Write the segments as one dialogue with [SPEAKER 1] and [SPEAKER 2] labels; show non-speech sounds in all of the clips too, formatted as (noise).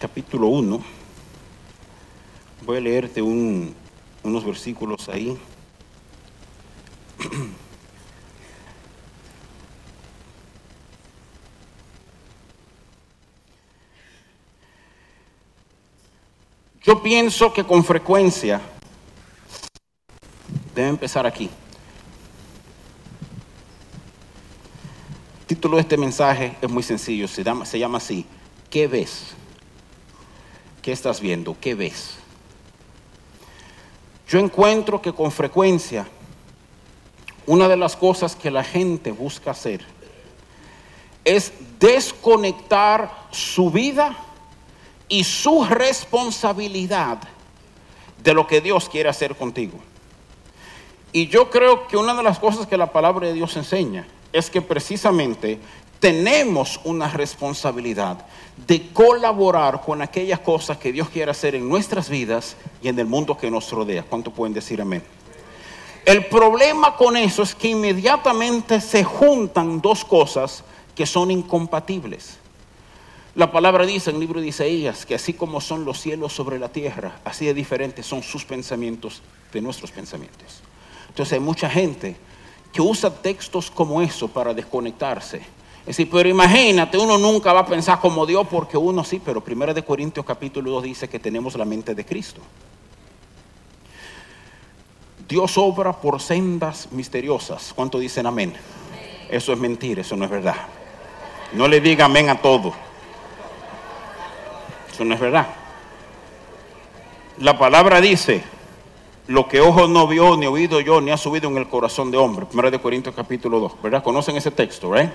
[SPEAKER 1] Capítulo 1. Voy a leerte un, unos versículos ahí. Yo pienso que con frecuencia debe empezar aquí. El título de este mensaje es muy sencillo, se llama, se llama así, ¿qué ves? ¿Qué estás viendo? ¿Qué ves? Yo encuentro que con frecuencia una de las cosas que la gente busca hacer es desconectar su vida y su responsabilidad de lo que Dios quiere hacer contigo. Y yo creo que una de las cosas que la palabra de Dios enseña es que precisamente tenemos una responsabilidad de colaborar con aquellas cosas que Dios quiere hacer en nuestras vidas y en el mundo que nos rodea. ¿Cuánto pueden decir amén? El problema con eso es que inmediatamente se juntan dos cosas que son incompatibles. La palabra dice en el libro de Isaías que así como son los cielos sobre la tierra, así de diferentes son sus pensamientos de nuestros pensamientos. Entonces hay mucha gente que usa textos como eso para desconectarse. Es decir, pero imagínate, uno nunca va a pensar como Dios porque uno sí, pero 1 de Corintios capítulo 2 dice que tenemos la mente de Cristo. Dios obra por sendas misteriosas. ¿Cuánto dicen amén? Eso es mentira, eso no es verdad. No le diga amén a todo. Eso no es verdad. La palabra dice, lo que ojo no vio, ni oído yo, ni ha subido en el corazón de hombre. 1 de Corintios capítulo 2, ¿verdad? ¿Conocen ese texto, ¿verdad?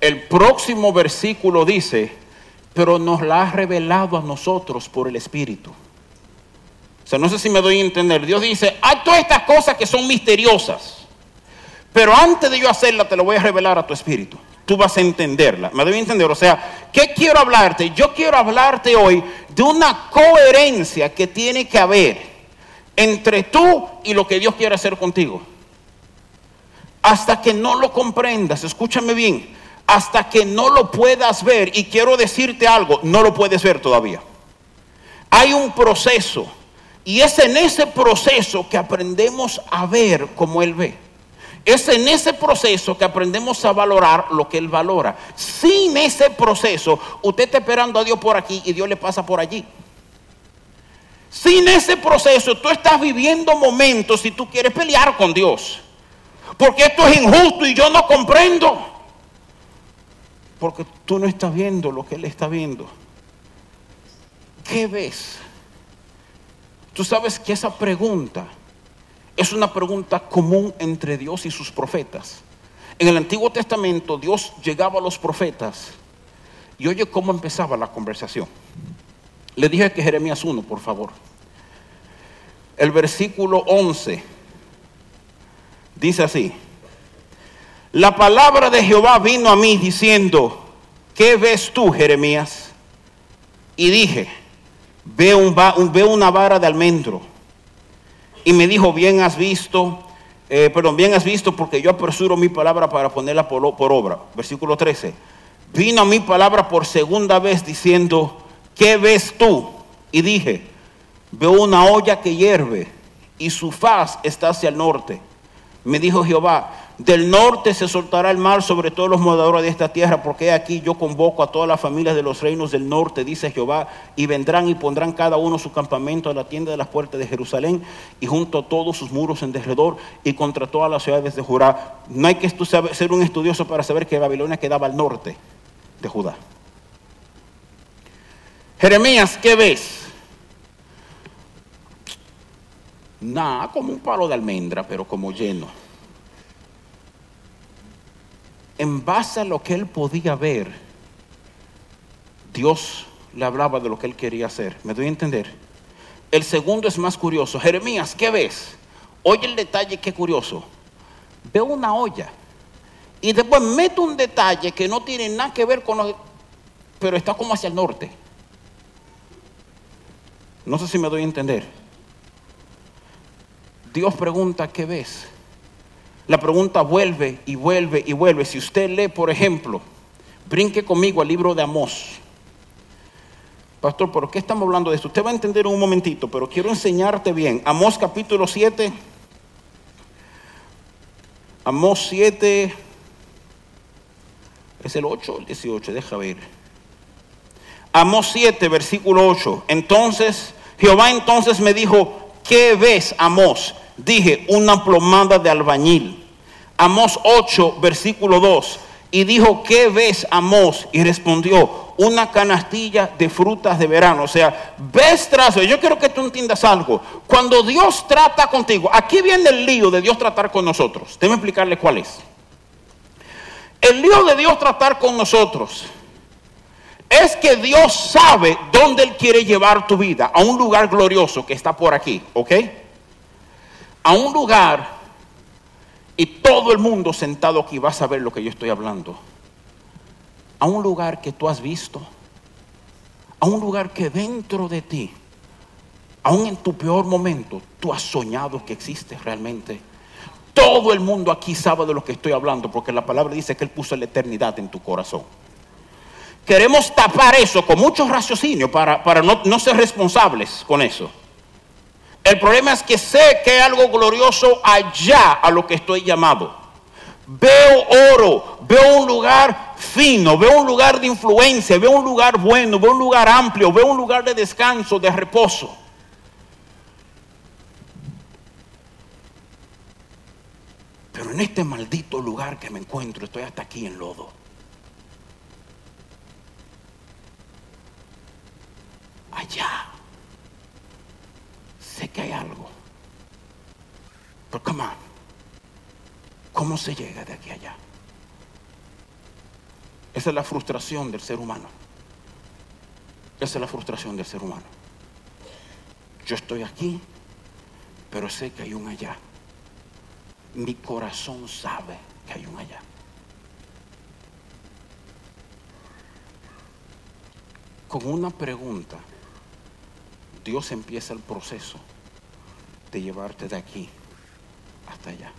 [SPEAKER 1] El próximo versículo dice, pero nos la ha revelado a nosotros por el Espíritu. O sea, no sé si me doy a entender. Dios dice, hay todas estas cosas que son misteriosas. Pero antes de yo hacerla, te lo voy a revelar a tu espíritu. Tú vas a entenderla. ¿Me doy a entender? O sea, ¿qué quiero hablarte? Yo quiero hablarte hoy de una coherencia que tiene que haber entre tú y lo que Dios quiere hacer contigo. Hasta que no lo comprendas, escúchame bien, hasta que no lo puedas ver, y quiero decirte algo, no lo puedes ver todavía. Hay un proceso y es en ese proceso que aprendemos a ver como Él ve. Es en ese proceso que aprendemos a valorar lo que Él valora. Sin ese proceso, usted está esperando a Dios por aquí y Dios le pasa por allí. Sin ese proceso, tú estás viviendo momentos y tú quieres pelear con Dios. Porque esto es injusto y yo no comprendo. Porque tú no estás viendo lo que Él está viendo. ¿Qué ves? Tú sabes que esa pregunta es una pregunta común entre Dios y sus profetas. En el Antiguo Testamento Dios llegaba a los profetas y oye cómo empezaba la conversación. Le dije que Jeremías 1, por favor. El versículo 11 dice así. La palabra de Jehová vino a mí diciendo, ¿qué ves tú, Jeremías? Y dije, veo, un, una vara de almendro. Y me dijo, bien has visto, eh, perdón, bien has visto porque yo apresuro mi palabra para ponerla por, por obra. Versículo 13. Vino a mi palabra por segunda vez diciendo, ¿qué ves tú? Y dije, veo una olla que hierve y su faz está hacia el norte. Me dijo Jehová, del norte se soltará el mar sobre todos los moradores de esta tierra, porque aquí yo convoco a todas las familias de los reinos del norte, dice Jehová, y vendrán y pondrán cada uno su campamento a la tienda de las puertas de Jerusalén y junto a todos sus muros en derredor y contra todas las ciudades de Judá. No hay que ser un estudioso para saber que Babilonia quedaba al norte de Judá. Jeremías, ¿qué ves? Nada, como un palo de almendra, pero como lleno en base a lo que él podía ver, Dios le hablaba de lo que él quería hacer. ¿Me doy a entender? El segundo es más curioso. Jeremías, ¿qué ves? Oye el detalle, qué curioso. Veo una olla. Y después meto un detalle que no tiene nada que ver con lo... Pero está como hacia el norte. No sé si me doy a entender. Dios pregunta, ¿qué ves? La pregunta vuelve y vuelve y vuelve. Si usted lee, por ejemplo, brinque conmigo al libro de Amós. Pastor, ¿por qué estamos hablando de esto? Usted va a entender en un momentito, pero quiero enseñarte bien. Amós capítulo 7. Amós 7. ¿Es el 8 o el 18? Deja ver. Amós 7, versículo 8. Entonces, Jehová entonces me dijo, ¿qué ves, Amós? Dije, una plomada de albañil. Amós 8, versículo 2. Y dijo, ¿qué ves, Amós? Y respondió, una canastilla de frutas de verano. O sea, ves tras, yo quiero que tú entiendas algo. Cuando Dios trata contigo, aquí viene el lío de Dios tratar con nosotros. Déjame explicarle cuál es. El lío de Dios tratar con nosotros es que Dios sabe dónde Él quiere llevar tu vida, a un lugar glorioso que está por aquí, ¿ok? A un lugar y todo el mundo sentado aquí va a saber lo que yo estoy hablando. A un lugar que tú has visto, a un lugar que dentro de ti, aún en tu peor momento, tú has soñado que existe realmente. Todo el mundo aquí sabe de lo que estoy hablando, porque la palabra dice que Él puso la eternidad en tu corazón. Queremos tapar eso con mucho raciocinio para, para no, no ser responsables con eso. El problema es que sé que hay algo glorioso allá a lo que estoy llamado. Veo oro, veo un lugar fino, veo un lugar de influencia, veo un lugar bueno, veo un lugar amplio, veo un lugar de descanso, de reposo. Pero en este maldito lugar que me encuentro, estoy hasta aquí en lodo. Allá. Sé que hay algo. Pero come on. ¿Cómo se llega de aquí a allá? Esa es la frustración del ser humano. Esa es la frustración del ser humano. Yo estoy aquí, pero sé que hay un allá. Mi corazón sabe que hay un allá. Con una pregunta, Dios empieza el proceso de llevarte de aquí hasta allá.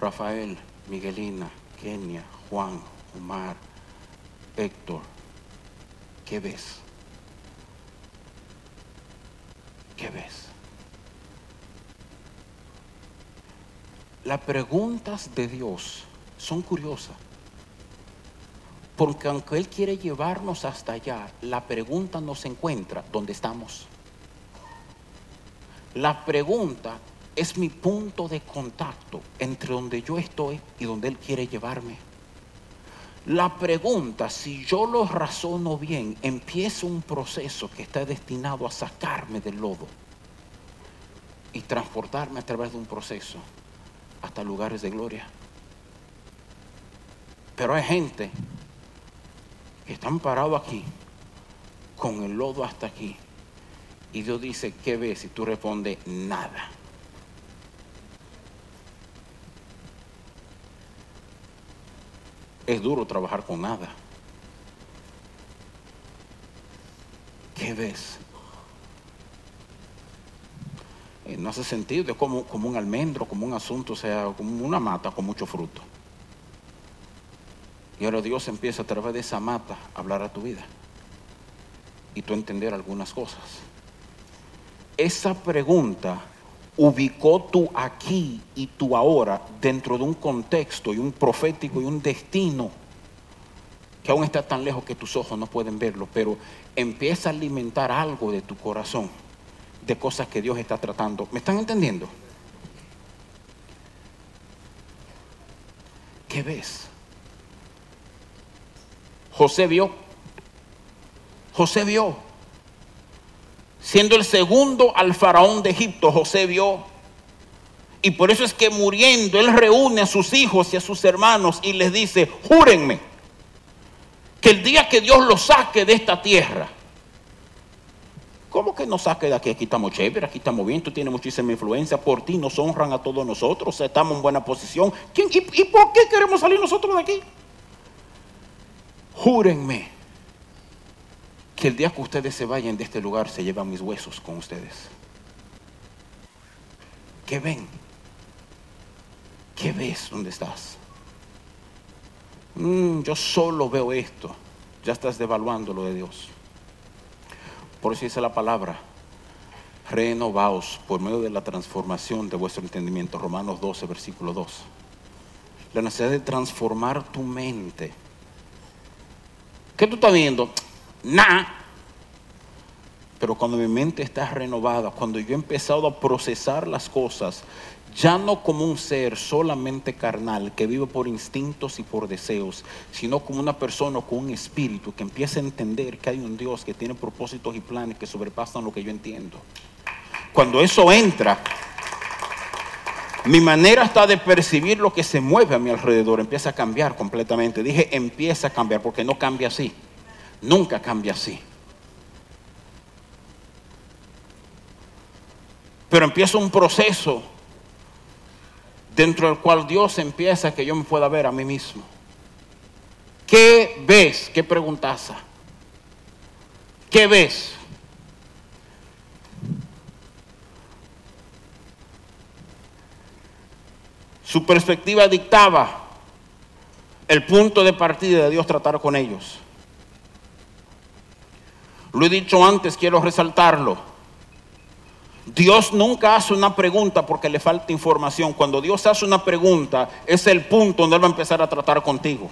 [SPEAKER 1] Rafael, Miguelina, Kenia, Juan, Omar, Héctor, ¿qué ves? ¿Qué ves? Las preguntas de Dios son curiosas. Porque aunque Él quiere llevarnos hasta allá, la pregunta no se encuentra donde estamos. La pregunta es mi punto de contacto entre donde yo estoy y donde Él quiere llevarme. La pregunta, si yo lo razono bien, empieza un proceso que está destinado a sacarme del lodo y transportarme a través de un proceso hasta lugares de gloria. Pero hay gente están parados aquí, con el lodo hasta aquí, y Dios dice, ¿qué ves? Y tú respondes, nada. Es duro trabajar con nada. ¿Qué ves? Eh, no hace sentido, es como, como un almendro, como un asunto, o sea, como una mata con mucho fruto. Y ahora Dios empieza a través de esa mata a hablar a tu vida y tú entender algunas cosas. Esa pregunta ubicó tú aquí y tú ahora dentro de un contexto y un profético y un destino que aún está tan lejos que tus ojos no pueden verlo, pero empieza a alimentar algo de tu corazón, de cosas que Dios está tratando. ¿Me están entendiendo? ¿Qué ves? José vio. José vio. Siendo el segundo al faraón de Egipto, José vio. Y por eso es que muriendo, él reúne a sus hijos y a sus hermanos y les dice, júrenme que el día que Dios los saque de esta tierra, ¿Cómo que nos saque de aquí? Aquí estamos chévere, aquí estamos bien, tú tienes muchísima influencia, por ti nos honran a todos nosotros, estamos en buena posición. ¿Quién, y, ¿Y por qué queremos salir nosotros de aquí? Júrenme que el día que ustedes se vayan de este lugar se llevan mis huesos con ustedes. ¿Qué ven? ¿Qué ves donde estás? Mm, yo solo veo esto. Ya estás devaluando lo de Dios. Por eso dice la palabra, renovaos por medio de la transformación de vuestro entendimiento. Romanos 12, versículo 2. La necesidad de transformar tu mente. ¿Qué tú estás viendo? Nada. Pero cuando mi mente está renovada, cuando yo he empezado a procesar las cosas, ya no como un ser solamente carnal que vive por instintos y por deseos, sino como una persona con un espíritu que empieza a entender que hay un Dios que tiene propósitos y planes que sobrepasan lo que yo entiendo. Cuando eso entra, mi manera está de percibir lo que se mueve a mi alrededor, empieza a cambiar completamente. Dije, empieza a cambiar porque no cambia así. Nunca cambia así. Pero empieza un proceso dentro del cual Dios empieza a que yo me pueda ver a mí mismo. ¿Qué ves? ¿Qué preguntaza? ¿Qué ves? Su perspectiva dictaba el punto de partida de Dios tratar con ellos. Lo he dicho antes, quiero resaltarlo. Dios nunca hace una pregunta porque le falta información. Cuando Dios hace una pregunta, es el punto donde Él va a empezar a tratar contigo.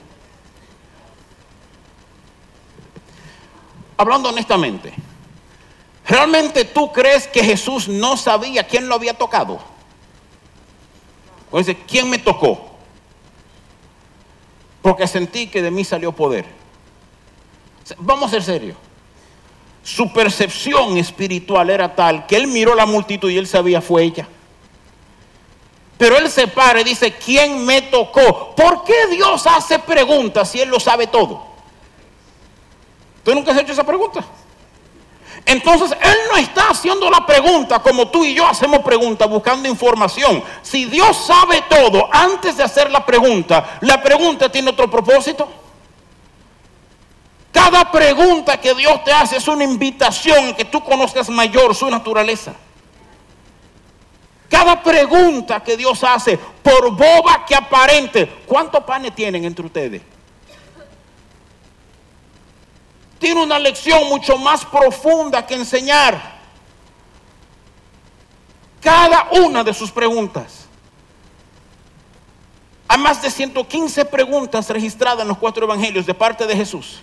[SPEAKER 1] Hablando honestamente, ¿realmente tú crees que Jesús no sabía quién lo había tocado? Dice, ¿quién me tocó? Porque sentí que de mí salió poder. Vamos a ser serios. Su percepción espiritual era tal que él miró la multitud y él sabía fue ella. Pero él se para y dice, ¿quién me tocó? ¿Por qué Dios hace preguntas si él lo sabe todo? ¿Tú nunca has hecho esa pregunta? Entonces Él no está haciendo la pregunta como tú y yo hacemos preguntas buscando información. Si Dios sabe todo antes de hacer la pregunta, la pregunta tiene otro propósito. Cada pregunta que Dios te hace es una invitación que tú conozcas mayor su naturaleza. Cada pregunta que Dios hace, por boba que aparente, ¿cuántos panes tienen entre ustedes? Tiene una lección mucho más profunda que enseñar. Cada una de sus preguntas. Hay más de 115 preguntas registradas en los cuatro evangelios de parte de Jesús.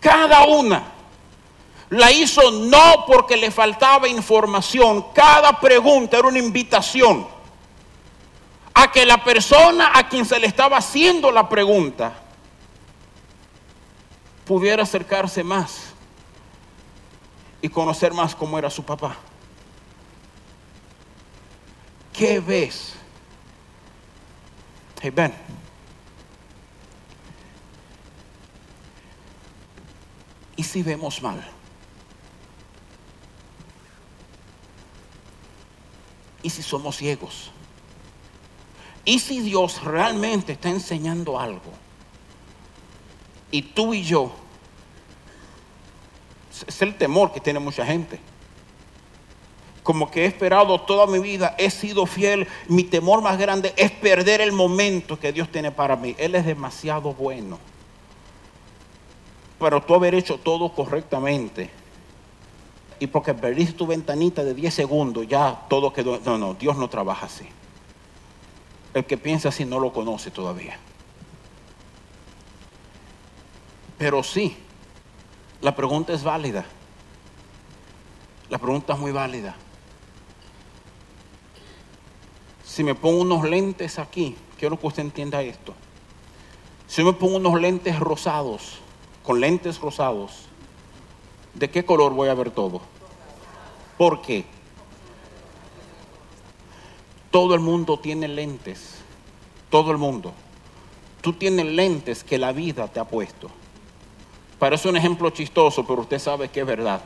[SPEAKER 1] Cada una la hizo no porque le faltaba información. Cada pregunta era una invitación a que la persona a quien se le estaba haciendo la pregunta pudiera acercarse más y conocer más cómo era su papá. ¿Qué ves? Hey, Ben. ¿Y si vemos mal? ¿Y si somos ciegos? ¿Y si Dios realmente está enseñando algo? Y tú y yo, es el temor que tiene mucha gente. Como que he esperado toda mi vida, he sido fiel. Mi temor más grande es perder el momento que Dios tiene para mí. Él es demasiado bueno. Pero tú haber hecho todo correctamente. Y porque perdiste tu ventanita de 10 segundos, ya todo quedó. No, no, Dios no trabaja así. El que piensa así no lo conoce todavía. Pero sí, la pregunta es válida. La pregunta es muy válida. Si me pongo unos lentes aquí, quiero que usted entienda esto. Si me pongo unos lentes rosados, con lentes rosados, ¿de qué color voy a ver todo? ¿Por qué? Todo el mundo tiene lentes. Todo el mundo. Tú tienes lentes que la vida te ha puesto. Parece un ejemplo chistoso, pero usted sabe que es verdad.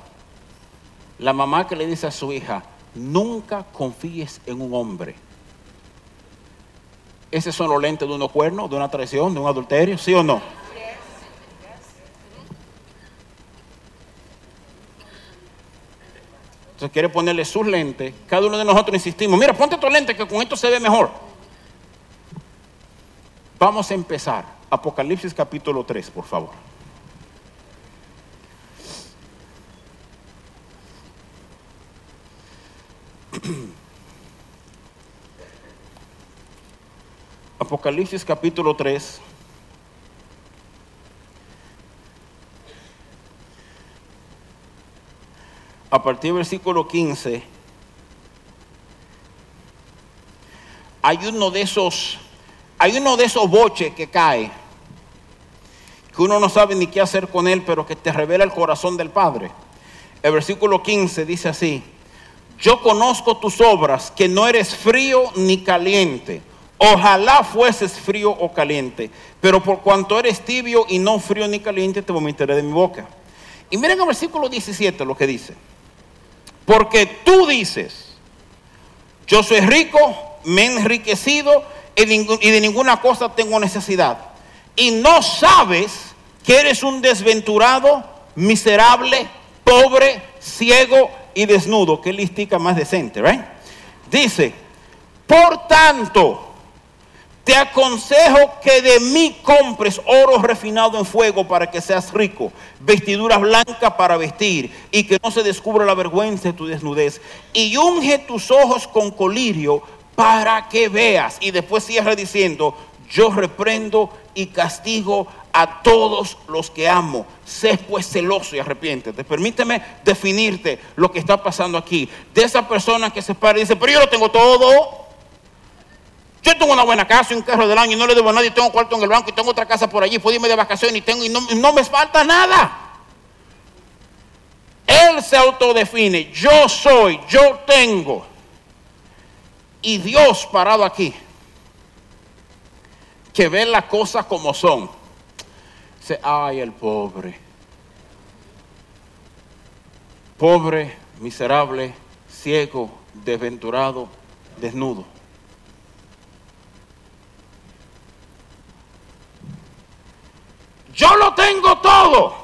[SPEAKER 1] La mamá que le dice a su hija, nunca confíes en un hombre. ¿Esos son los lentes de unos cuernos, de una traición, de un adulterio? ¿Sí o no? Entonces quiere ponerle sus lentes. Cada uno de nosotros insistimos, mira, ponte tu lente que con esto se ve mejor. Vamos a empezar. Apocalipsis capítulo 3, por favor. Apocalipsis capítulo 3. A partir del versículo 15. Hay uno de esos, hay uno de esos boches que cae, que uno no sabe ni qué hacer con él, pero que te revela el corazón del Padre. El versículo 15 dice así, yo conozco tus obras, que no eres frío ni caliente. Ojalá fueses frío o caliente, pero por cuanto eres tibio y no frío ni caliente, te vomitaré de mi boca. Y miren el versículo 17 lo que dice. Porque tú dices, yo soy rico, me he enriquecido y de ninguna cosa tengo necesidad. Y no sabes que eres un desventurado, miserable, pobre, ciego y desnudo. Qué listica más decente, ¿right? Dice, por tanto, te aconsejo que de mí compres oro refinado en fuego para que seas rico, vestiduras blancas para vestir y que no se descubra la vergüenza de tu desnudez. Y unge tus ojos con colirio para que veas. Y después cierra diciendo, yo reprendo y castigo a todos los que amo. Sé pues celoso y arrepiéntete. Permíteme definirte lo que está pasando aquí. De esa persona que se para y dice, pero yo lo tengo todo. Yo tengo una buena casa y un carro del año y no le debo a nadie, tengo cuarto en el banco y tengo otra casa por allí, puedo irme de vacaciones y, tengo, y no, no me falta nada. Él se autodefine, yo soy, yo tengo. Y Dios parado aquí, que ve las cosas como son, dice, ay el pobre, pobre, miserable, ciego, desventurado, desnudo. Yo lo tengo todo.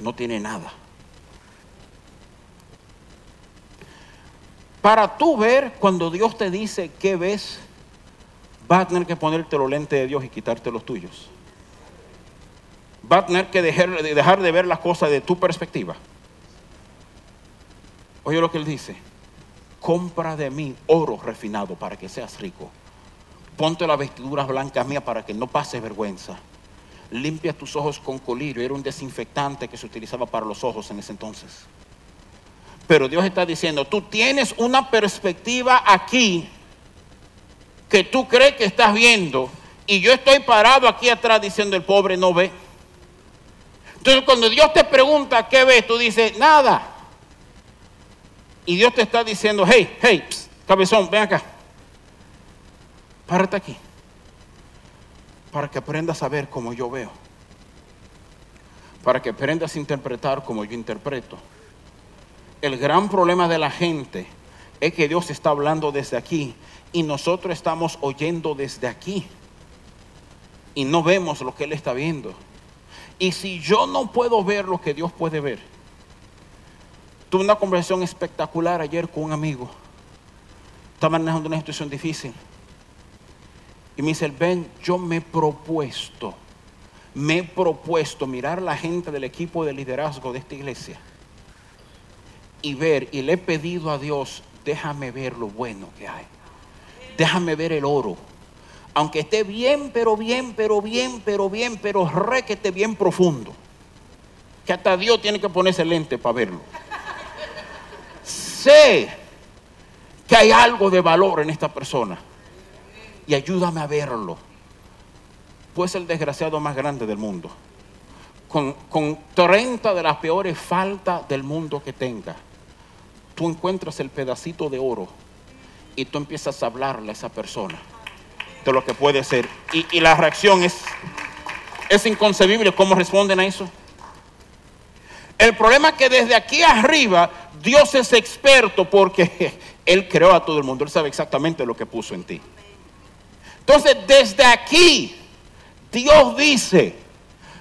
[SPEAKER 1] No tiene nada. Para tú ver cuando Dios te dice qué ves, vas a tener que ponerte los lentes de Dios y quitarte los tuyos. Vas a tener que dejar, dejar de ver las cosas de tu perspectiva. Oye lo que él dice. Compra de mí oro refinado para que seas rico Ponte las vestiduras blancas mías para que no pases vergüenza. Limpia tus ojos con colirio. Era un desinfectante que se utilizaba para los ojos en ese entonces. Pero Dios está diciendo, tú tienes una perspectiva aquí que tú crees que estás viendo y yo estoy parado aquí atrás diciendo el pobre no ve. Entonces cuando Dios te pregunta qué ves, tú dices nada. Y Dios te está diciendo, hey, hey, cabezón, ven acá. Párate aquí. Para que aprendas a ver como yo veo. Para que aprendas a interpretar como yo interpreto. El gran problema de la gente es que Dios está hablando desde aquí y nosotros estamos oyendo desde aquí. Y no vemos lo que Él está viendo. Y si yo no puedo ver lo que Dios puede ver. Tuve una conversación espectacular ayer con un amigo. Estaba manejando una situación difícil. Y me dice, ven, yo me he propuesto, me he propuesto mirar la gente del equipo de liderazgo de esta iglesia y ver, y le he pedido a Dios, déjame ver lo bueno que hay. Déjame ver el oro. Aunque esté bien, pero bien, pero bien, pero bien, pero re que esté bien profundo. Que hasta Dios tiene que ponerse lente para verlo. sé que hay algo de valor en esta persona y ayúdame a verlo. Pues el desgraciado más grande del mundo. Con, con 30 de las peores faltas del mundo que tenga. Tú encuentras el pedacito de oro y tú empiezas a hablarle a esa persona de lo que puede ser. Y, y la reacción es, es inconcebible cómo responden a eso. El problema es que desde aquí arriba Dios es experto porque (laughs) Él creó a todo el mundo. Él sabe exactamente lo que puso en ti. Entonces, desde aquí, Dios dice,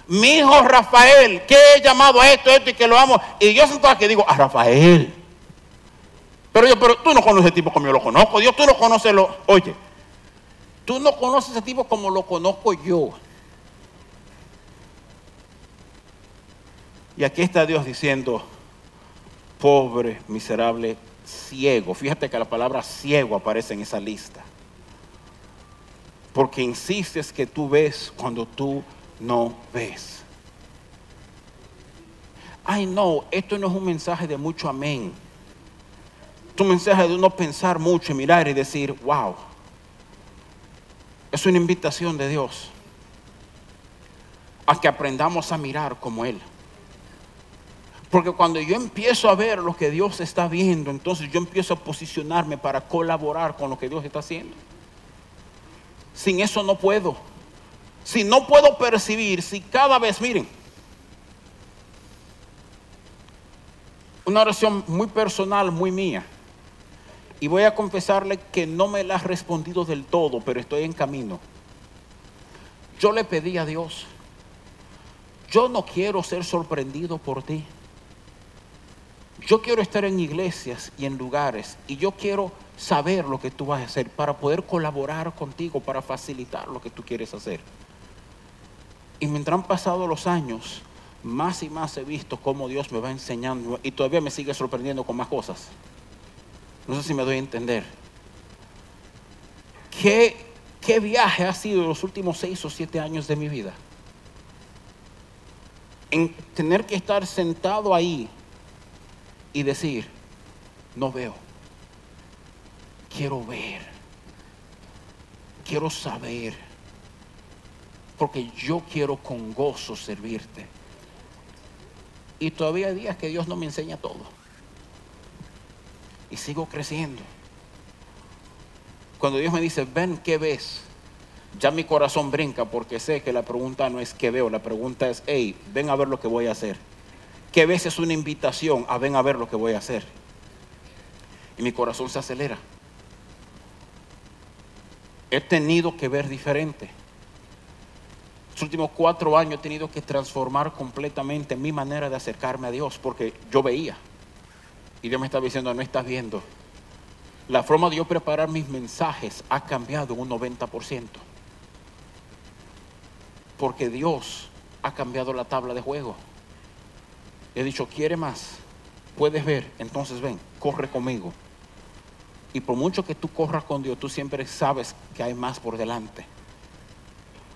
[SPEAKER 1] Mi hijo Rafael, que he llamado a esto, esto y que lo amo. Y yo siento que digo, a Rafael. Pero yo, pero tú no conoces ese tipo como yo lo conozco. Dios, tú no conoces lo. Oye, tú no conoces ese tipo como lo conozco yo. Y aquí está Dios diciendo, pobre, miserable, ciego. Fíjate que la palabra ciego aparece en esa lista. Porque insistes que tú ves cuando tú no ves. Ay, no, esto no es un mensaje de mucho amén. Es un mensaje de uno pensar mucho y mirar y decir, wow. Es una invitación de Dios a que aprendamos a mirar como Él. Porque cuando yo empiezo a ver lo que Dios está viendo, entonces yo empiezo a posicionarme para colaborar con lo que Dios está haciendo. Sin eso no puedo. Si no puedo percibir, si cada vez, miren, una oración muy personal, muy mía. Y voy a confesarle que no me la ha respondido del todo, pero estoy en camino. Yo le pedí a Dios, yo no quiero ser sorprendido por ti. Yo quiero estar en iglesias y en lugares y yo quiero saber lo que tú vas a hacer para poder colaborar contigo, para facilitar lo que tú quieres hacer. Y mientras han pasado los años, más y más he visto cómo Dios me va enseñando y todavía me sigue sorprendiendo con más cosas. No sé si me doy a entender. ¿Qué, qué viaje ha sido los últimos seis o siete años de mi vida? En tener que estar sentado ahí y decir, no veo, quiero ver, quiero saber, porque yo quiero con gozo servirte. Y todavía hay días que Dios no me enseña todo. Y sigo creciendo. Cuando Dios me dice, ven, ¿qué ves? Ya mi corazón brinca porque sé que la pregunta no es qué veo, la pregunta es, hey, ven a ver lo que voy a hacer que a veces es una invitación a ven a ver lo que voy a hacer. Y mi corazón se acelera. He tenido que ver diferente. Los últimos cuatro años he tenido que transformar completamente mi manera de acercarme a Dios porque yo veía. Y Dios me estaba diciendo, no estás viendo. La forma de yo preparar mis mensajes ha cambiado un 90%. Porque Dios ha cambiado la tabla de juego. He dicho, quiere más, puedes ver, entonces ven, corre conmigo. Y por mucho que tú corras con Dios, tú siempre sabes que hay más por delante.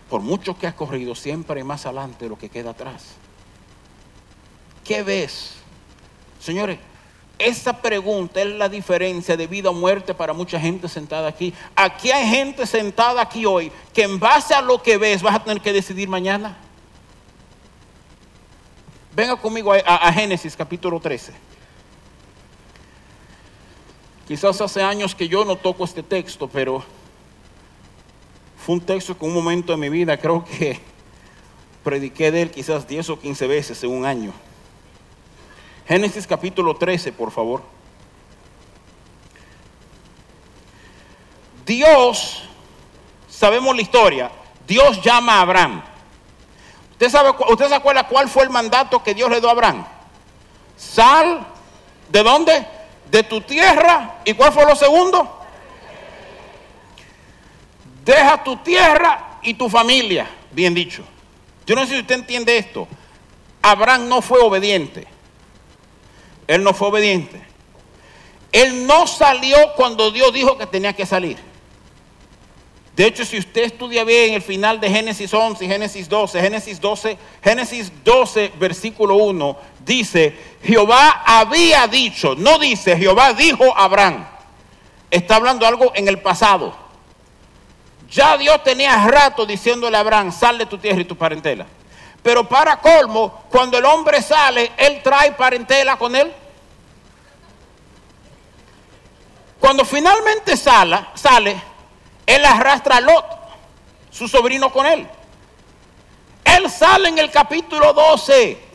[SPEAKER 1] Por mucho que has corrido, siempre hay más adelante de lo que queda atrás. ¿Qué ves? Señores, esa pregunta es la diferencia de vida o muerte para mucha gente sentada aquí. Aquí hay gente sentada aquí hoy que en base a lo que ves vas a tener que decidir mañana. Venga conmigo a, Génesis capítulo 13. Quizás hace años que yo no toco este texto, pero fue un texto que un momento de mi vida creo que prediqué de él quizás 10 o 15 veces en un año. Génesis capítulo 13, por favor. Dios, sabemos la historia, Dios llama a Abraham. ¿Usted, sabe, ¿Usted se acuerda cuál fue el mandato que Dios le dio a Abraham? Sal, ¿de dónde? De tu tierra. ¿Y cuál fue lo segundo? Deja tu tierra y tu familia. Bien dicho. Yo no sé si usted entiende esto. Abraham no fue obediente. Él no fue obediente. Él no salió cuando Dios dijo que tenía que salir. De hecho, si usted estudia bien el final de Génesis 11 y Génesis 12, Génesis 12, Génesis 12, versículo 1, dice, Jehová había dicho, no dice, Jehová dijo a Abraham. Está hablando algo en el pasado. Ya Dios tenía rato diciéndole a Abraham, sal de tu tierra y tu parentela. Pero para colmo, cuando el hombre sale, él trae parentela con él. Cuando finalmente sale, sale él arrastra a Lot, su sobrino con él. Él sale en el capítulo 12.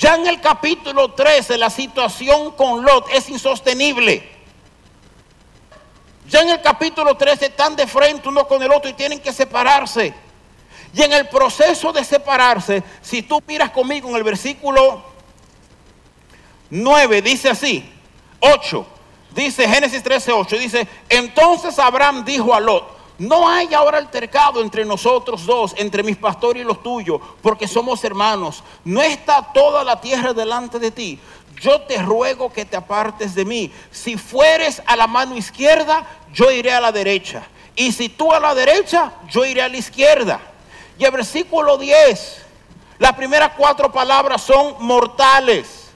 [SPEAKER 1] Ya en el capítulo 13 la situación con Lot es insostenible. Ya en el capítulo 13 están de frente uno con el otro y tienen que separarse. Y en el proceso de separarse, si tú miras conmigo en el versículo 9, dice así, 8, dice Génesis 13, 8, dice, entonces Abraham dijo a Lot, no hay ahora altercado entre nosotros dos, entre mis pastores y los tuyos, porque somos hermanos. No está toda la tierra delante de ti. Yo te ruego que te apartes de mí. Si fueres a la mano izquierda, yo iré a la derecha. Y si tú a la derecha, yo iré a la izquierda. Y el versículo 10, las primeras cuatro palabras son mortales.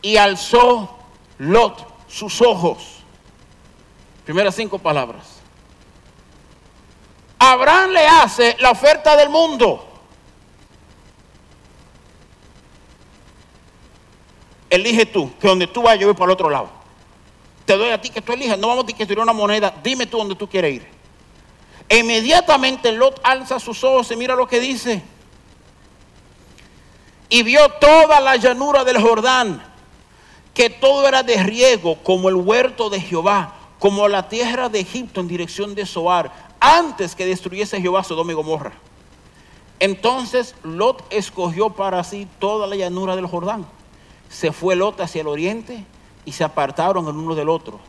[SPEAKER 1] Y alzó Lot sus ojos. Primeras cinco palabras. Abraham le hace la oferta del mundo. Elige tú, que donde tú vayas yo voy para el otro lado. Te doy a ti que tú elijas, no vamos a discutir una moneda, dime tú dónde tú quieres ir. E inmediatamente Lot alza sus ojos y mira lo que dice. Y vio toda la llanura del Jordán, que todo era de riego, como el huerto de Jehová, como la tierra de Egipto en dirección de Zoar antes que destruyese Jehová Sodoma y Gomorra. Entonces Lot escogió para sí toda la llanura del Jordán. Se fue Lot hacia el oriente y se apartaron el uno del otro.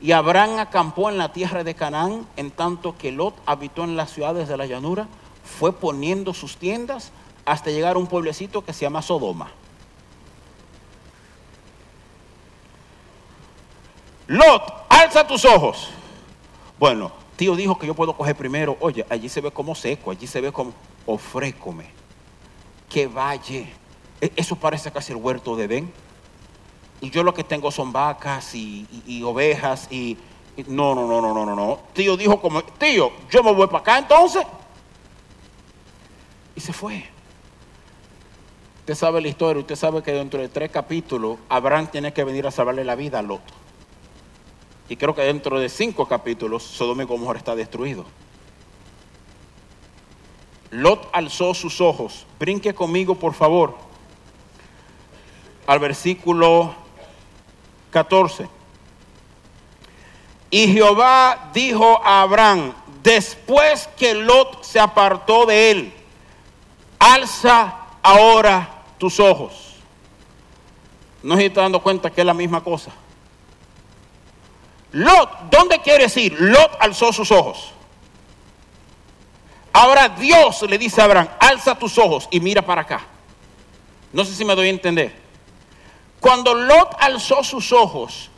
[SPEAKER 1] Y Abraham acampó en la tierra de Canaán, en tanto que Lot habitó en las ciudades de la llanura, fue poniendo sus tiendas hasta llegar a un pueblecito que se llama Sodoma. Lot, alza tus ojos. Bueno, tío dijo que yo puedo coger primero. Oye, allí se ve como seco, allí se ve como ofrécome. Que vaya. E, eso parece casi el huerto de Edén. Y yo lo que tengo son vacas y, ovejas y, No, no, no, no, no, no, no. Tío dijo como, tío, yo me voy para acá entonces. Y se fue. Usted sabe la historia, usted sabe que dentro de tres capítulos Abraham tiene que venir a salvarle la vida al otro. Y creo que dentro de cinco capítulos Sodoma y Gomorra está destruido. Lot alzó sus ojos. Brinque conmigo, por favor, al versículo 14. Y Jehová dijo a Abraham, después que Lot se apartó de él, alza ahora tus ojos. No se está dando cuenta que es la misma cosa. Lot, ¿dónde quieres ir? Lot alzó sus ojos. Ahora Dios le dice a Abraham, alza tus ojos y mira para acá. No sé si me doy a entender. Cuando Lot alzó sus ojos,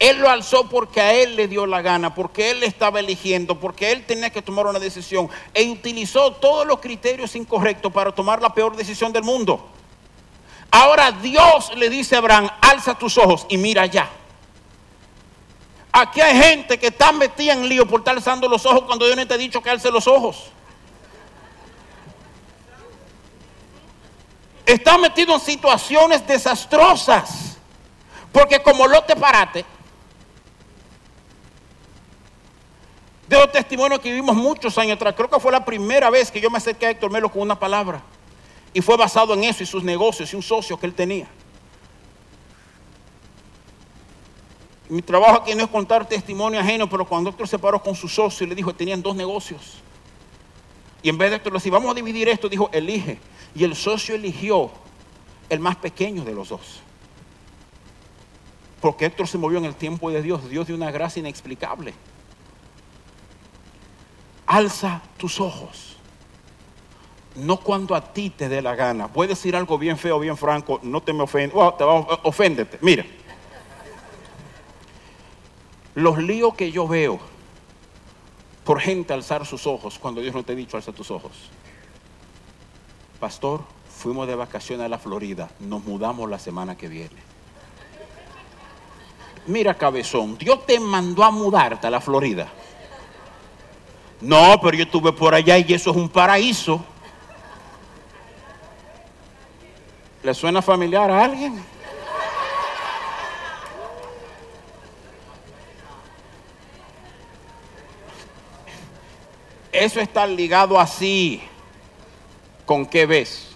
[SPEAKER 1] él lo alzó porque a él le dio la gana, porque él le estaba eligiendo, porque él tenía que tomar una decisión e utilizó todos los criterios incorrectos para tomar la peor decisión del mundo. Ahora Dios le dice a Abraham, alza tus ojos y mira allá. Aquí hay gente que está metida en lío por estar alzando los ojos cuando Dios no te ha dicho que alce los ojos. Está metido en situaciones desastrosas. Porque como lo te parate, de los testimonios que vivimos muchos años atrás, creo que fue la primera vez que yo me acerqué a Héctor Melo con una palabra. Y fue basado en eso y sus negocios y un socio que él tenía. Mi trabajo aquí no es contar testimonio ajeno, pero cuando Héctor se paró con su socio y le dijo que tenían dos negocios. Y en vez de le decía, vamos a dividir esto, dijo, elige. Y el socio eligió el más pequeño de los dos. Porque Héctor se movió en el tiempo de Dios, Dios de una gracia inexplicable. Alza tus ojos. No cuando a ti te dé la gana. Puedes decir algo bien feo, bien franco, no te me ofendes. Oh, oféndete. Mira los líos que yo veo por gente alzar sus ojos cuando Dios no te ha dicho alza tus ojos. Pastor, fuimos de vacaciones a la Florida, nos mudamos la semana que viene. Mira, cabezón, Dios te mandó a mudarte a la Florida. No, pero yo estuve por allá y eso es un paraíso. ¿Le suena familiar a alguien? Eso está ligado así. ¿Con qué ves?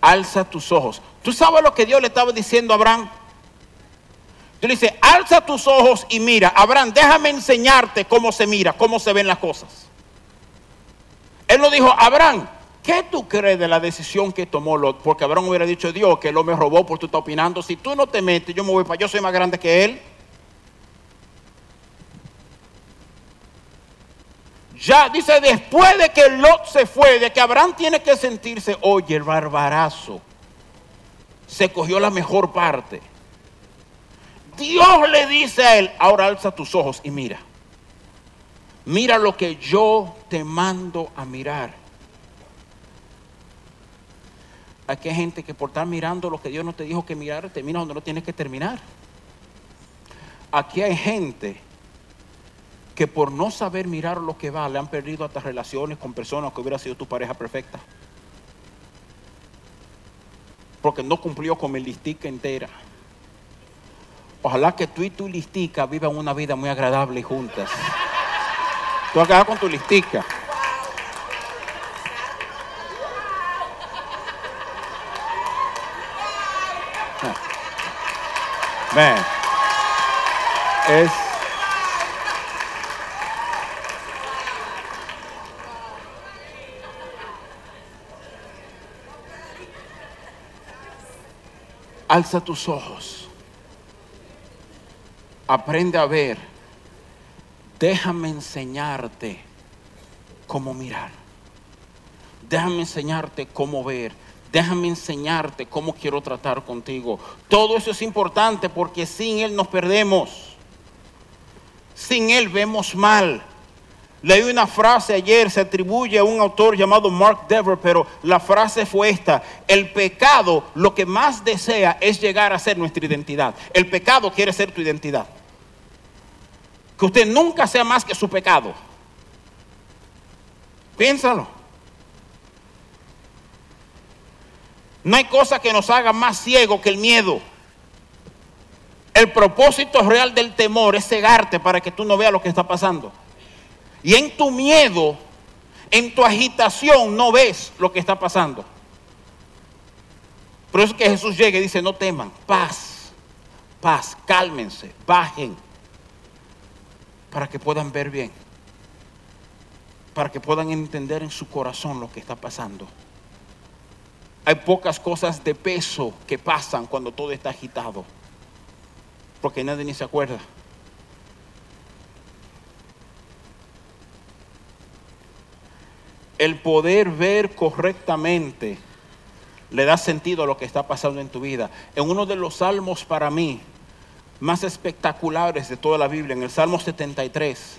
[SPEAKER 1] Alza tus ojos. ¿Tú sabes lo que Dios le estaba diciendo a Abraham? Tú le dices, alza tus ojos y mira. Abraham, déjame enseñarte cómo se mira, cómo se ven las cosas. Él no dijo, Abraham, ¿qué tú crees de la decisión que tomó? Porque Abraham hubiera dicho, Dios, que Lot me robó por tú estás opinando. Si tú no te metes, yo me voy para, yo soy más grande que él. Ya dice, después de que Lot se fue, de que Abraham tiene que sentirse, oye, el barbarazo se cogió la mejor parte. Dios le dice a él, ahora alza tus ojos y mira. Mira lo que yo te mando a mirar. Aquí hay gente que por estar mirando lo que Dios no te dijo que mirar, termina donde no tienes que terminar. Aquí hay gente que por no saber mirar lo que va, le han perdido hasta relaciones con personas que hubiera sido tu pareja perfecta. Porque no cumplió con mi listica entera. Ojalá que tú y tu listica vivan una vida muy agradable juntas. Tú acabas con tu listica. Ven. Es. Alza tus ojos. Aprende a ver. Déjame enseñarte cómo mirar. Déjame enseñarte cómo ver. Déjame enseñarte cómo quiero tratar contigo. Todo eso es importante porque sin Él nos perdemos. Sin Él vemos mal. Leí una frase ayer, se atribuye a un autor llamado Mark Dever, pero la frase fue esta. El pecado lo que más desea es llegar a ser nuestra identidad. El pecado quiere ser tu identidad. Que usted nunca sea más que su pecado. Piénsalo. No hay cosa que nos haga más ciego que el miedo. El propósito real del temor es cegarte para que tú no veas lo que está pasando. Y en tu miedo, en tu agitación, no ves lo que está pasando. Por eso es que Jesús llega y dice, no teman, paz, paz, cálmense, bajen, para que puedan ver bien, para que puedan entender en su corazón lo que está pasando. Hay pocas cosas de peso que pasan cuando todo está agitado, porque nadie ni se acuerda. El poder ver correctamente le da sentido a lo que está pasando en tu vida. En uno de los salmos para mí más espectaculares de toda la Biblia, en el Salmo 73,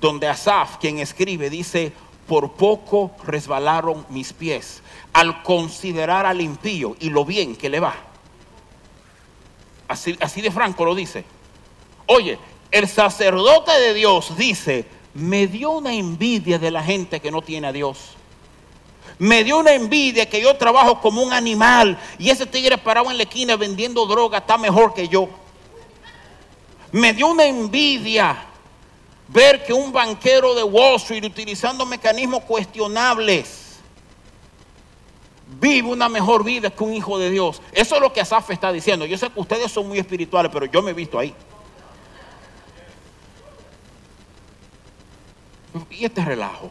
[SPEAKER 1] donde Asaf, quien escribe, dice, por poco resbalaron mis pies al considerar al impío y lo bien que le va. Así, así de franco lo dice. Oye, el sacerdote de Dios dice, me dio una envidia de la gente que no tiene a Dios. Me dio una envidia que yo trabajo como un animal y ese tigre parado en la esquina vendiendo droga está mejor que yo. Me dio una envidia ver que un banquero de Wall Street utilizando mecanismos cuestionables vive una mejor vida que un hijo de Dios. Eso es lo que Asaf está diciendo. Yo sé que ustedes son muy espirituales, pero yo me he visto ahí. Y este relajo.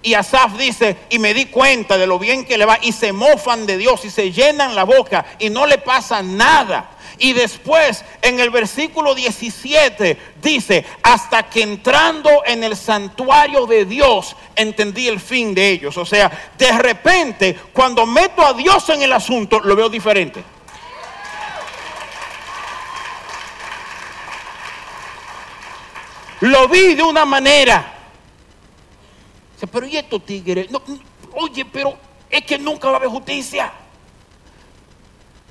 [SPEAKER 1] Y Asaf dice, y me di cuenta de lo bien que le va, y se mofan de Dios, y se llenan la boca, y no le pasa nada. Y después, en el versículo 17, dice, hasta que entrando en el santuario de Dios, entendí el fin de ellos. O sea, de repente, cuando meto a Dios en el asunto, lo veo diferente. Lo vi de una manera. Pero ¿y estos tigres? oye, pero es que nunca va a haber justicia.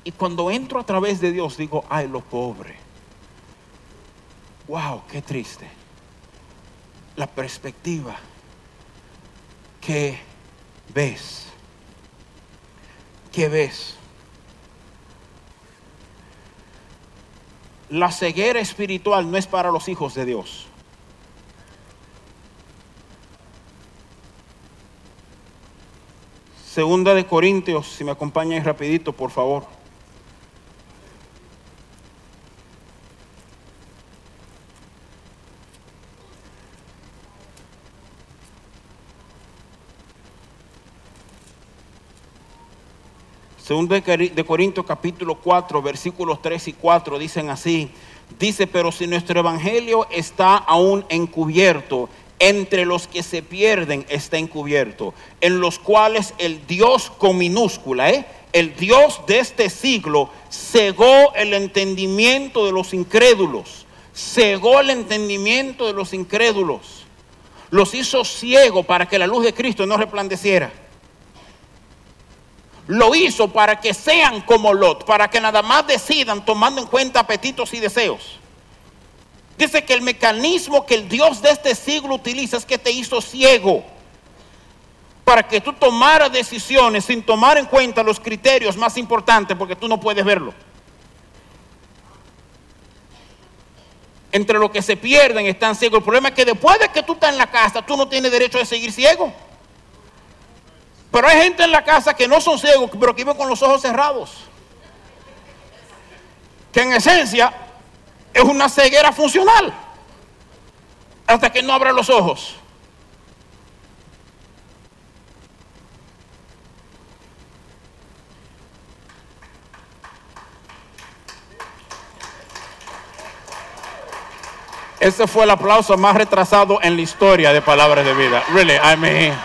[SPEAKER 1] Y cuando entro a través de Dios digo, ay, lo pobre. Wow, qué triste. La perspectiva que ves. ¿Qué ves? La ceguera espiritual no es para los hijos de Dios. Segunda de Corintios, si me acompañan rapidito, por favor. Segunda de Corintios capítulo 4, versículos 3 y 4 dicen así. Dice, pero si nuestro evangelio está aún encubierto, entre los que se pierden está encubierto, en los cuales el Dios con minúscula, ¿eh? el Dios de este siglo, cegó el entendimiento de los incrédulos, cegó el entendimiento de los incrédulos, los hizo ciego para que la luz de Cristo no resplandeciera. Lo hizo para que sean como Lot, para que nada más decidan tomando en cuenta apetitos y deseos. Dice que el mecanismo que el Dios de este siglo utiliza es que te hizo ciego para que tú tomaras decisiones sin tomar en cuenta los criterios más importantes porque tú no puedes verlo. Entre los que se pierden están ciegos. El problema es que después de que tú estás en la casa, tú no tienes derecho de seguir ciego. Pero hay gente en la casa que no son ciegos, pero que viven con los ojos cerrados. Que en esencia es una ceguera funcional. Hasta que no abra los ojos. Ese fue el aplauso más retrasado en la historia de Palabras de Vida. Really, I mean.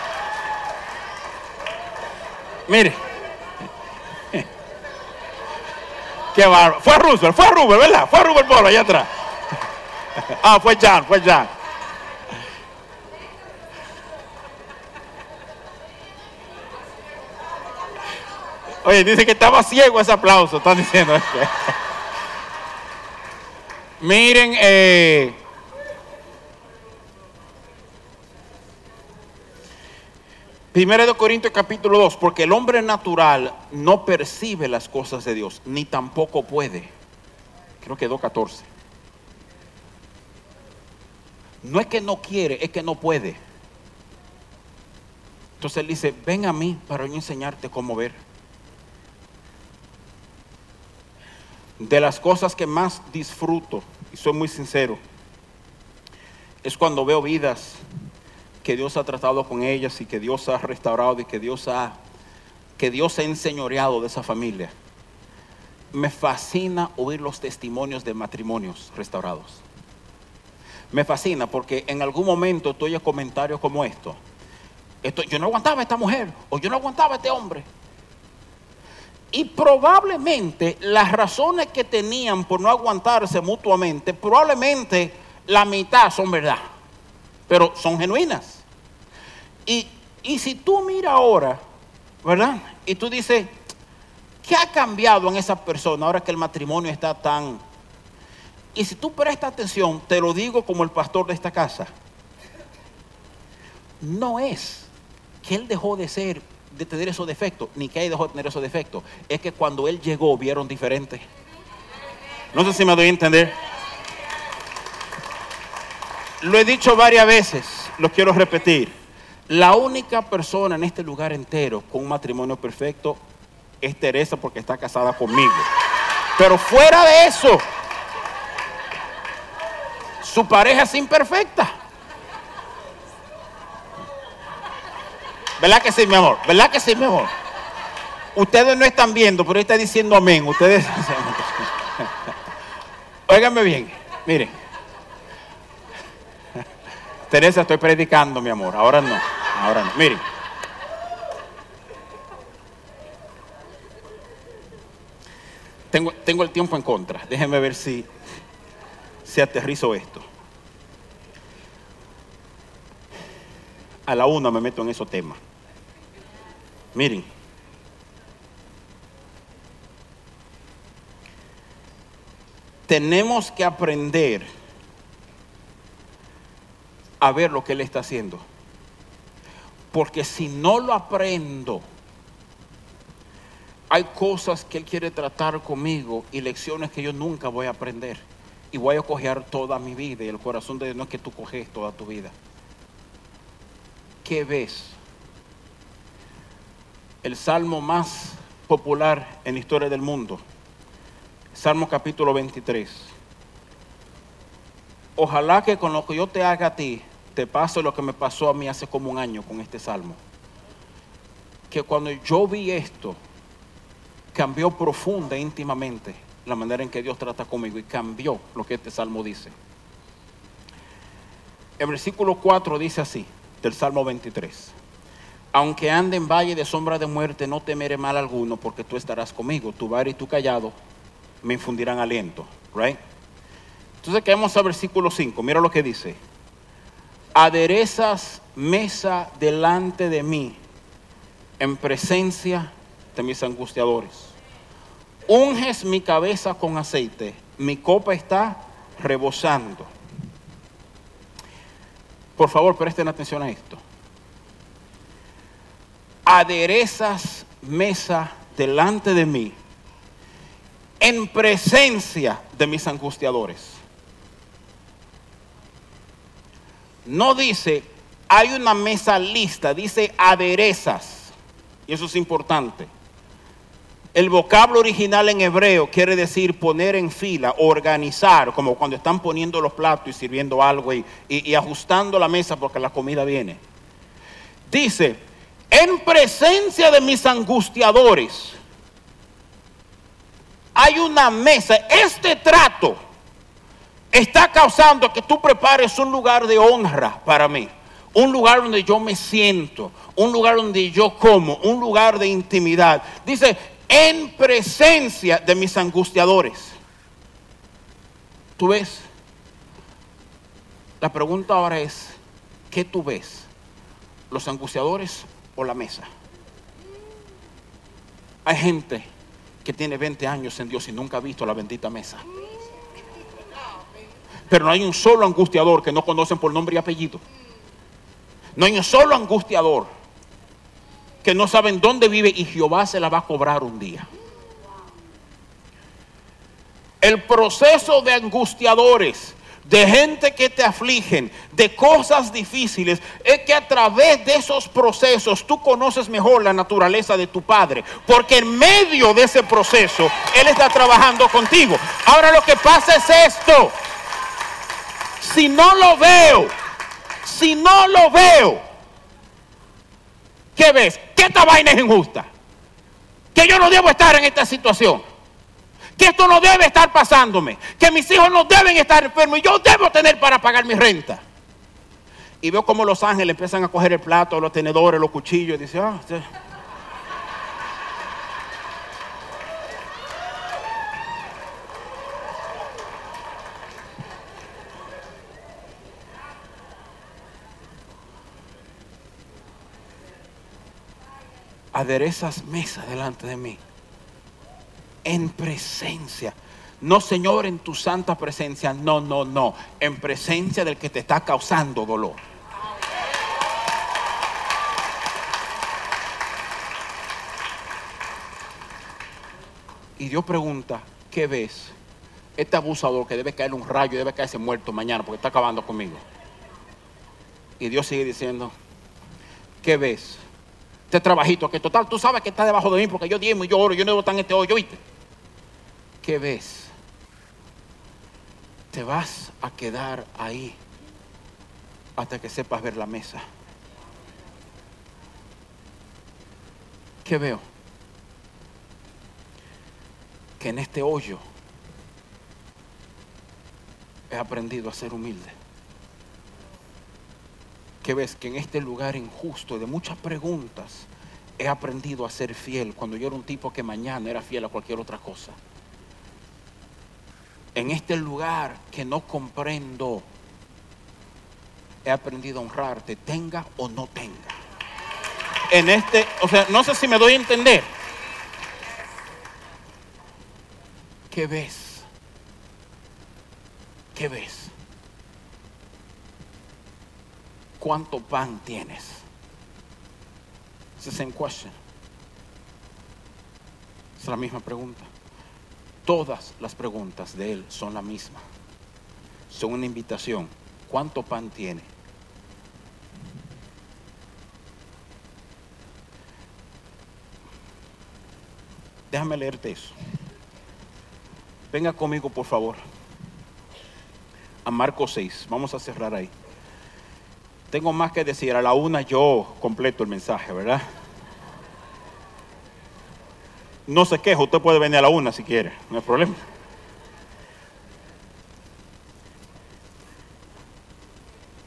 [SPEAKER 1] Mire. Qué bárbaro. Fue Roosevelt, fue Rubel, ¿verdad? Fue Rubel Polo allá atrás. Ah, fue Jan, fue Jan. Oye, dice que estaba ciego ese aplauso, están diciendo. (laughs) Miren, eh, Primero de Corintios capítulo 2, porque el hombre natural no percibe las cosas de Dios, ni tampoco puede. Creo que 2.14. No es que no quiere, es que no puede. Entonces él dice, ven a mí para yo enseñarte cómo ver. De las cosas que más disfruto, y soy muy sincero, es cuando veo vidas que Dios ha tratado con ellas y que Dios ha restaurado y que Dios ha, que Dios ha enseñoreado de esa familia. Me fascina oír los testimonios de matrimonios restaurados. Me fascina porque en algún momento tú oyes comentarios como esto. esto. Yo no aguantaba a esta mujer o yo no aguantaba a este hombre. Y probablemente las razones que tenían por no aguantarse mutuamente, probablemente la mitad son verdad pero son genuinas. Y, si tú miras ahora, ¿verdad? Y tú dices, ¿qué ha cambiado en esa persona ahora que el matrimonio está tan... Y si tú prestas atención, te lo digo como el pastor de esta casa, no es que él dejó de ser, de tener esos defectos, ni que él dejó de tener esos defectos, es que cuando él llegó vieron diferente. No sé si me doy a entender. Lo he dicho varias veces, lo quiero repetir. La única persona en este lugar entero con un matrimonio perfecto es Teresa porque está casada conmigo. Pero fuera de eso, su pareja es imperfecta. ¿Verdad que sí, mi amor? ¿Verdad que sí, mi amor? Ustedes no están viendo, pero está diciendo amén. Ustedes. (laughs) Óigame bien, miren. Teresa, estoy predicando, mi amor. Ahora no. Ahora no. Miren. Tengo, tengo el tiempo en contra. Déjenme ver si, si aterrizo esto. A la una me meto en esos temas. Miren. Tenemos que aprender a ver lo que Él está haciendo. Porque si no lo aprendo, hay cosas que Él quiere tratar conmigo y lecciones que yo nunca voy a aprender. Y voy a coger toda mi vida. Y el corazón de Dios no es que tú coges toda tu vida. ¿Qué ves? El salmo más popular en la historia del mundo. Salmo capítulo 23. Ojalá que con lo que yo te haga a ti, te paso lo que me pasó a mí hace como un año con este salmo. Que cuando yo vi esto, cambió profunda e íntimamente la manera en que Dios trata conmigo y cambió lo que este salmo dice. El versículo 4 dice así, del Salmo 23. Aunque ande en valle de sombra de muerte, no temeré mal alguno, porque tú estarás conmigo. Tu bar y tu callado me infundirán aliento. Right? Entonces caemos al versículo 5. Mira lo que dice. Aderezas mesa delante de mí en presencia de mis angustiadores. Unges mi cabeza con aceite, mi copa está rebosando. Por favor, presten atención a esto. Aderezas mesa delante de mí en presencia de mis angustiadores. No dice, hay una mesa lista, dice aderezas. Y eso es importante. El vocablo original en hebreo quiere decir poner en fila, organizar, como cuando están poniendo los platos y sirviendo algo y, y, ajustando la mesa porque la comida viene. Dice, en presencia de mis angustiadores, hay una mesa. Este trato está causando que tú prepares un lugar de honra para mí. Un lugar donde yo me siento, un lugar donde yo como, un lugar de intimidad. Dice, en presencia de mis angustiadores. ¿Tú ves? La pregunta ahora es, ¿qué tú ves? ¿Los angustiadores o la mesa? Hay gente que tiene 20 años en Dios y nunca ha visto la bendita mesa. Pero no hay un solo angustiador que no conocen por nombre y apellido. No hay un solo angustiador que no saben dónde vive y Jehová se la va a cobrar un día. El proceso de angustiadores, de gente que te afligen, de cosas difíciles, es que a través de esos procesos tú conoces mejor la naturaleza de tu Padre, porque en medio de ese proceso Él está trabajando contigo. Ahora lo que pasa es esto, si no lo veo, si no lo veo, ¿qué ves? Que esta vaina es injusta. Que yo no debo estar en esta situación. Que esto no debe estar pasándome. Que mis hijos no deben estar enfermos. Y yo debo tener para pagar mi renta. Y veo como los ángeles empiezan a coger el plato, los tenedores, los cuchillos. Y dice, ah, aderezas mesa delante de mí. En presencia. No, Señor, en tu santa presencia. No, no, no. En presencia del que te está causando dolor. Y Dios pregunta, ¿qué ves? Este abusador que debe caer un rayo, debe caerse muerto mañana porque está acabando conmigo. Y Dios sigue diciendo, ¿qué ves? Este trabajito, que total, tú sabes que está debajo de mí porque yo diezmo y yo oro, yo no debo en este hoyo, ¿viste? ¿Qué ves? Te vas a quedar ahí hasta que sepas ver la mesa. ¿Qué veo? Que en este hoyo he aprendido a ser humilde. ¿Qué ves? Que en este lugar injusto de muchas preguntas he aprendido a ser fiel cuando yo era un tipo que mañana era fiel a cualquier otra cosa. En este lugar que no comprendo, he aprendido a honrarte, tenga o no tenga. En este, o sea, no sé si me doy a entender. ¿Qué ves? ¿Qué ves? ¿Cuánto pan tienes? It's question. Es la misma pregunta. Todas las preguntas de él son la misma. Son una invitación. ¿Cuánto pan tiene? Déjame leerte eso. Venga conmigo, por favor. A Marcos 6. Vamos a cerrar ahí. Tengo más que decir. A la una yo completo el mensaje, ¿verdad? no se queja, usted puede venir a la una si quiere, no hay problema.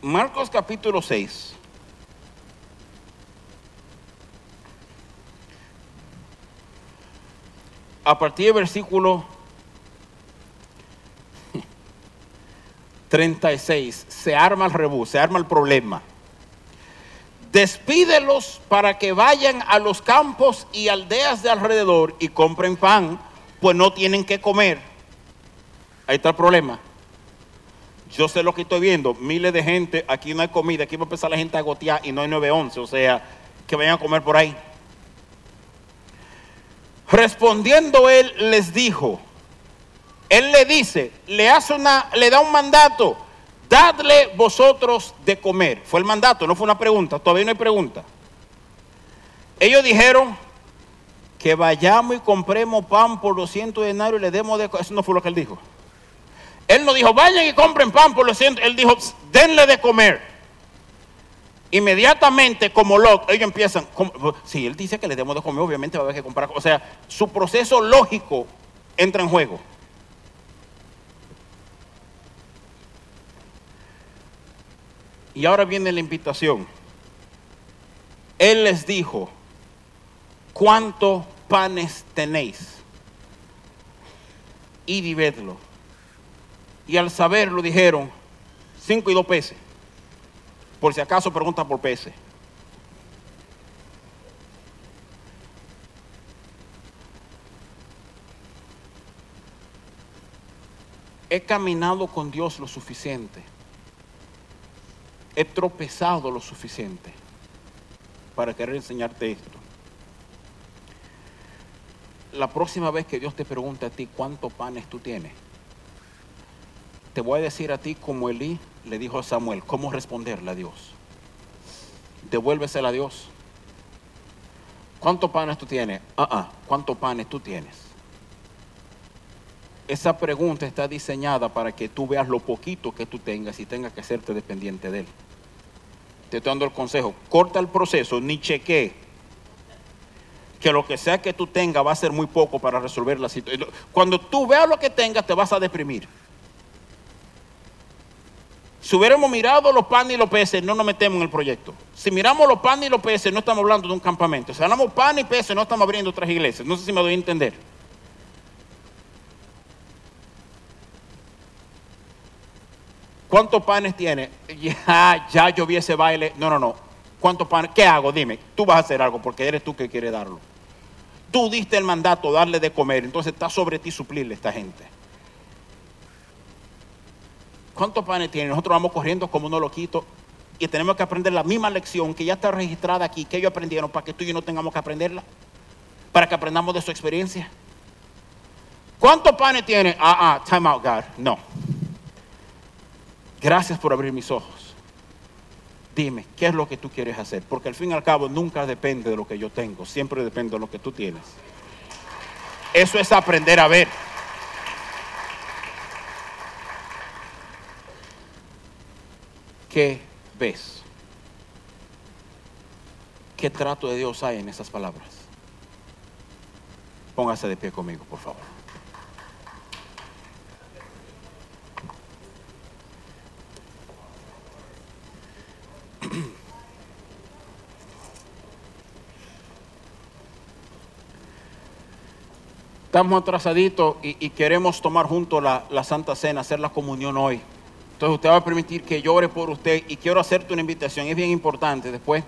[SPEAKER 1] Marcos capítulo 6. A partir del versículo 36, se arma el rebú, se arma el problema. Despídelos para que vayan a los campos y aldeas de alrededor y compren pan, pues no tienen que comer. Ahí está el problema. Yo sé lo que estoy viendo, miles de gente, aquí no hay comida, aquí va a empezar la gente a gotear y no hay 911, o sea, que vayan a comer por ahí. Respondiendo él les dijo, él le dice, le hace una, le da un mandato, dadle vosotros de comer. Fue el mandato, no fue una pregunta, todavía no hay pregunta. Ellos dijeron que vayamos y compremos pan por 200 denarios y le demos de Eso no fue lo que él dijo. Él no dijo, vayan y compren pan por 200. Él dijo, denle de comer. Inmediatamente, como lo, ellos empiezan. si él dice que le demos de comer, obviamente va a haber que comprar. O sea, su proceso lógico entra en juego. Y ahora viene la invitación. Él les dijo, ¿cuántos panes tenéis? Y divedlo. Y al saberlo dijeron, cinco y dos peces. Por si acaso pregunta por peces. He caminado con Dios lo suficiente he tropezado lo suficiente para querer enseñarte esto. La próxima vez que Dios te pregunte a ti cuántos panes tú tienes, te voy a decir a ti como Elí le dijo a Samuel, cómo responderle a Dios. Devuélvesela a Dios. ¿Cuántos panes tú tienes? Ah, ah, ¿cuántos panes tú tienes? Esa pregunta está diseñada para que tú veas lo poquito que tú tengas y tengas que hacerte dependiente de Él te estoy dando el consejo, corta el proceso, ni cheque. Que lo que sea que tú tengas va a ser muy poco para resolver la situación. Cuando tú veas lo que tengas, te vas a deprimir. Si hubiéramos mirado los panes y los peces, no nos metemos en el proyecto. Si miramos los panes y los peces, no estamos hablando de un campamento. Si hablamos pan y peces, no estamos abriendo otras iglesias. No sé si me doy a entender. ¿Cuántos panes tiene? Ya, ya yo vi ese baile. No, no, no. ¿Cuántos panes? ¿Qué hago? Dime. Tú vas a hacer algo porque eres tú que quiere darlo. Tú diste el mandato, darle de comer. Entonces está sobre ti suplirle a esta gente. ¿Cuántos panes tiene? Nosotros vamos corriendo como uno lo quito y tenemos que aprender la misma lección que ya está registrada aquí, que ellos aprendieron para que tú y yo no tengamos que aprenderla, para que aprendamos de su experiencia. ¿Cuántos panes tiene? Ah, ah, time out, God. No. Gracias por abrir mis ojos. Dime, ¿qué es lo que tú quieres hacer? Porque al fin y al cabo nunca depende de lo que yo tengo, siempre depende de lo que tú tienes. Eso es aprender a ver. ¿Qué ves? ¿Qué trato de Dios hay en esas palabras? Póngase de pie conmigo, por favor. (clears throat) Estamos atrasaditos y, queremos tomar juntos la, la, Santa Cena, hacer la comunión hoy. Entonces usted va a permitir que llore por usted y quiero hacerte una invitación, es bien importante. Después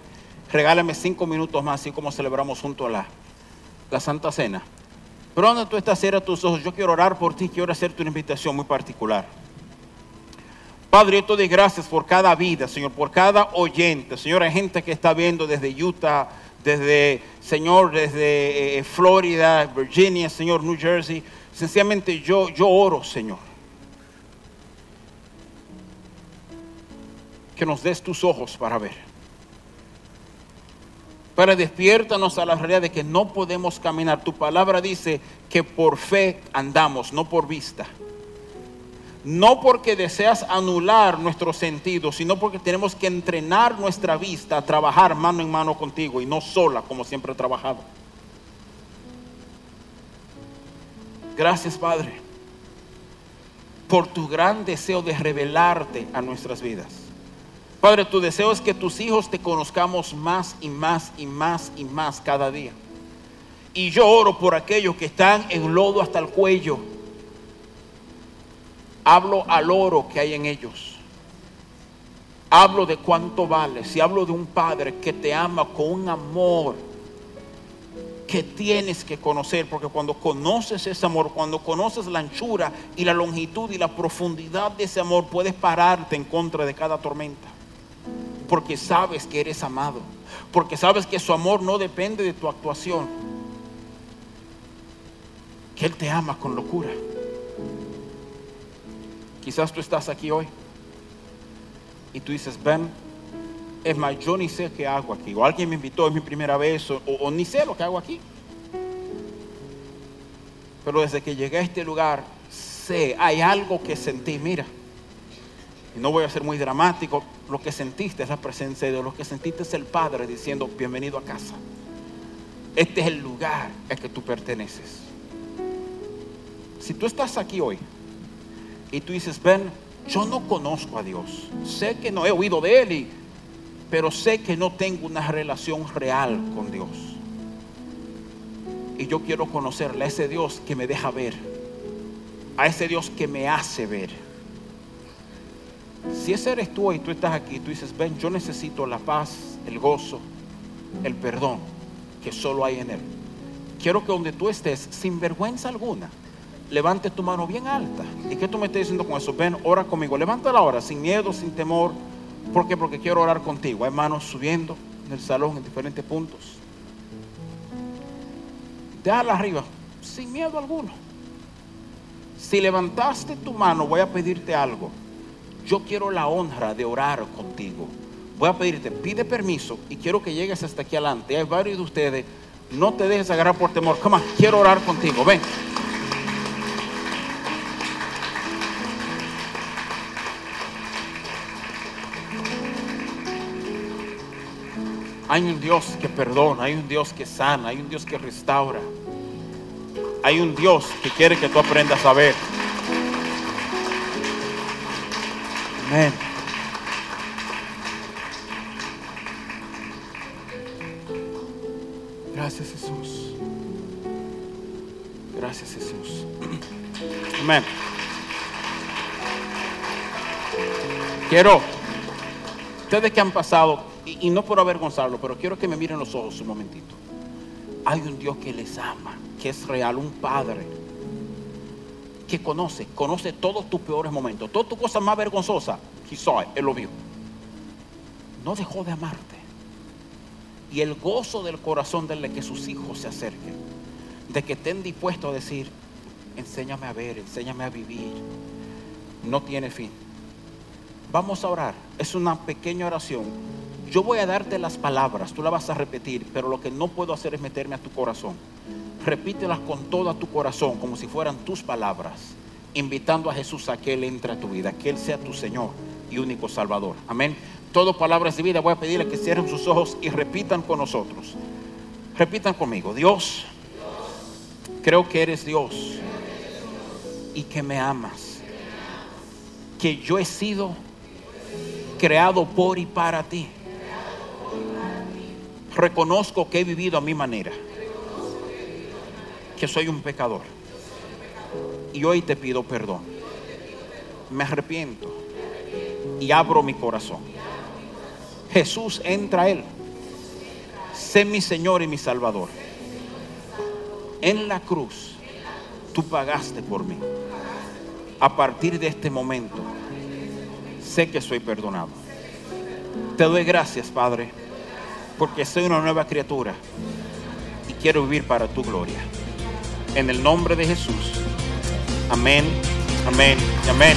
[SPEAKER 1] regálame cinco minutos más, así como celebramos juntos la, la Santa Cena. Pero donde tú estás, cierra tus ojos. Yo quiero orar por ti, quiero hacerte una invitación muy particular. Padre, yo te doy gracias por cada vida, Señor, por cada oyente. Señor, hay gente que está viendo desde Utah, desde, Señor, desde eh, Florida, Virginia, Señor, New Jersey. Sencillamente yo, yo oro, Señor. Que nos des tus ojos para ver. Para despiértanos a la realidad de que no podemos caminar. Tu palabra dice que por fe andamos, no por vista no porque deseas anular nuestros sentidos, sino porque tenemos que entrenar nuestra vista a trabajar mano en mano contigo y no sola como siempre he trabajado. Gracias, Padre, por tu gran deseo de revelarte a nuestras vidas. Padre, tu deseo es que tus hijos te conozcamos más y más y más y más cada día. Y yo oro por aquellos que están en lodo hasta el cuello. Hablo al oro que hay en ellos. Hablo de cuánto vale. Si hablo de un padre que te ama con un amor que tienes que conocer, porque cuando conoces ese amor, cuando conoces la anchura y la longitud y la profundidad de ese amor, puedes pararte en contra de cada tormenta, porque sabes que eres amado, porque sabes que su amor no depende de tu actuación, que Él te ama con locura. Quizás tú estás aquí hoy y tú dices, ven, es más, yo ni sé qué hago aquí. O alguien me invitó, es mi primera vez, o, ni sé lo que hago aquí. Pero desde que llegué a este lugar, sé, hay algo que sentí, mira. Y no voy a ser muy dramático, lo que sentiste es la presencia de Dios, lo que sentiste es el Padre diciendo, bienvenido a casa. Este es el lugar al que tú perteneces. Si tú estás aquí hoy y tú dices, ven, yo no conozco a Dios, sé que no he oído de Él y pero sé que no tengo una relación real con Dios. Y yo quiero conocerle a ese Dios que me deja ver, a ese Dios que me hace ver. Si ese eres tú y tú estás aquí, tú dices, ven, yo necesito la paz, el gozo, el perdón que solo hay en Él. Quiero que donde tú estés, sin vergüenza alguna, levante tu mano bien alta. ¿Y qué tú me estás diciendo con eso? Ven, ora conmigo. Levántala ahora, sin miedo, sin temor ¿Por qué? Porque quiero orar contigo. Hay manos subiendo en el salón en diferentes puntos. Déjala arriba, sin miedo alguno. Si levantaste tu mano, voy a pedirte algo. Yo quiero la honra de orar contigo. Voy a pedirte, pide permiso y quiero que llegues hasta aquí adelante. Hay varios de ustedes, no te dejes agarrar por temor. Come quiero orar contigo. Ven. Hay un Dios que perdona, hay un Dios que sana, hay un Dios que restaura. Hay un Dios que quiere que tú aprendas a ver. Amén. Gracias Jesús. Gracias Jesús. (clears throat) Amén. Quiero, ustedes que han pasado y, no por avergonzarlo, pero quiero que me miren los ojos un momentito. Hay un Dios que les ama, que es real, un Padre que conoce, conoce todos tus peores momentos, todas tus cosas más vergonzosas. He saw él lo vio. No dejó de amarte. Y el gozo del corazón de que sus hijos se acerquen, de que estén dispuestos a decir, enséñame a ver, enséñame a vivir, no tiene fin. Vamos a orar. Es una pequeña oración yo voy a darte las palabras, tú las vas a repetir, pero lo que no puedo hacer es meterme a tu corazón. Repítelas con todo tu corazón, como si fueran tus palabras, invitando a Jesús a que Él entre a tu vida, que Él sea tu Señor y único Salvador. Amén. Todo palabras de vida, voy a pedirle que cierren sus ojos y repitan con nosotros. Repitan conmigo, Dios, creo que eres Dios y que me amas. Que yo he sido creado por y para ti reconozco que he vivido a mi manera, que soy un pecador. Y hoy te pido perdón. Me arrepiento y abro mi corazón. Jesús entra a Él. Sé mi Señor y mi Salvador. En la cruz, tú pagaste por mí. A partir de este momento, sé que soy perdonado. Te doy gracias, Padre porque soy una nueva criatura y quiero vivir para tu gloria. En el nombre de Jesús. Amén, amén amén.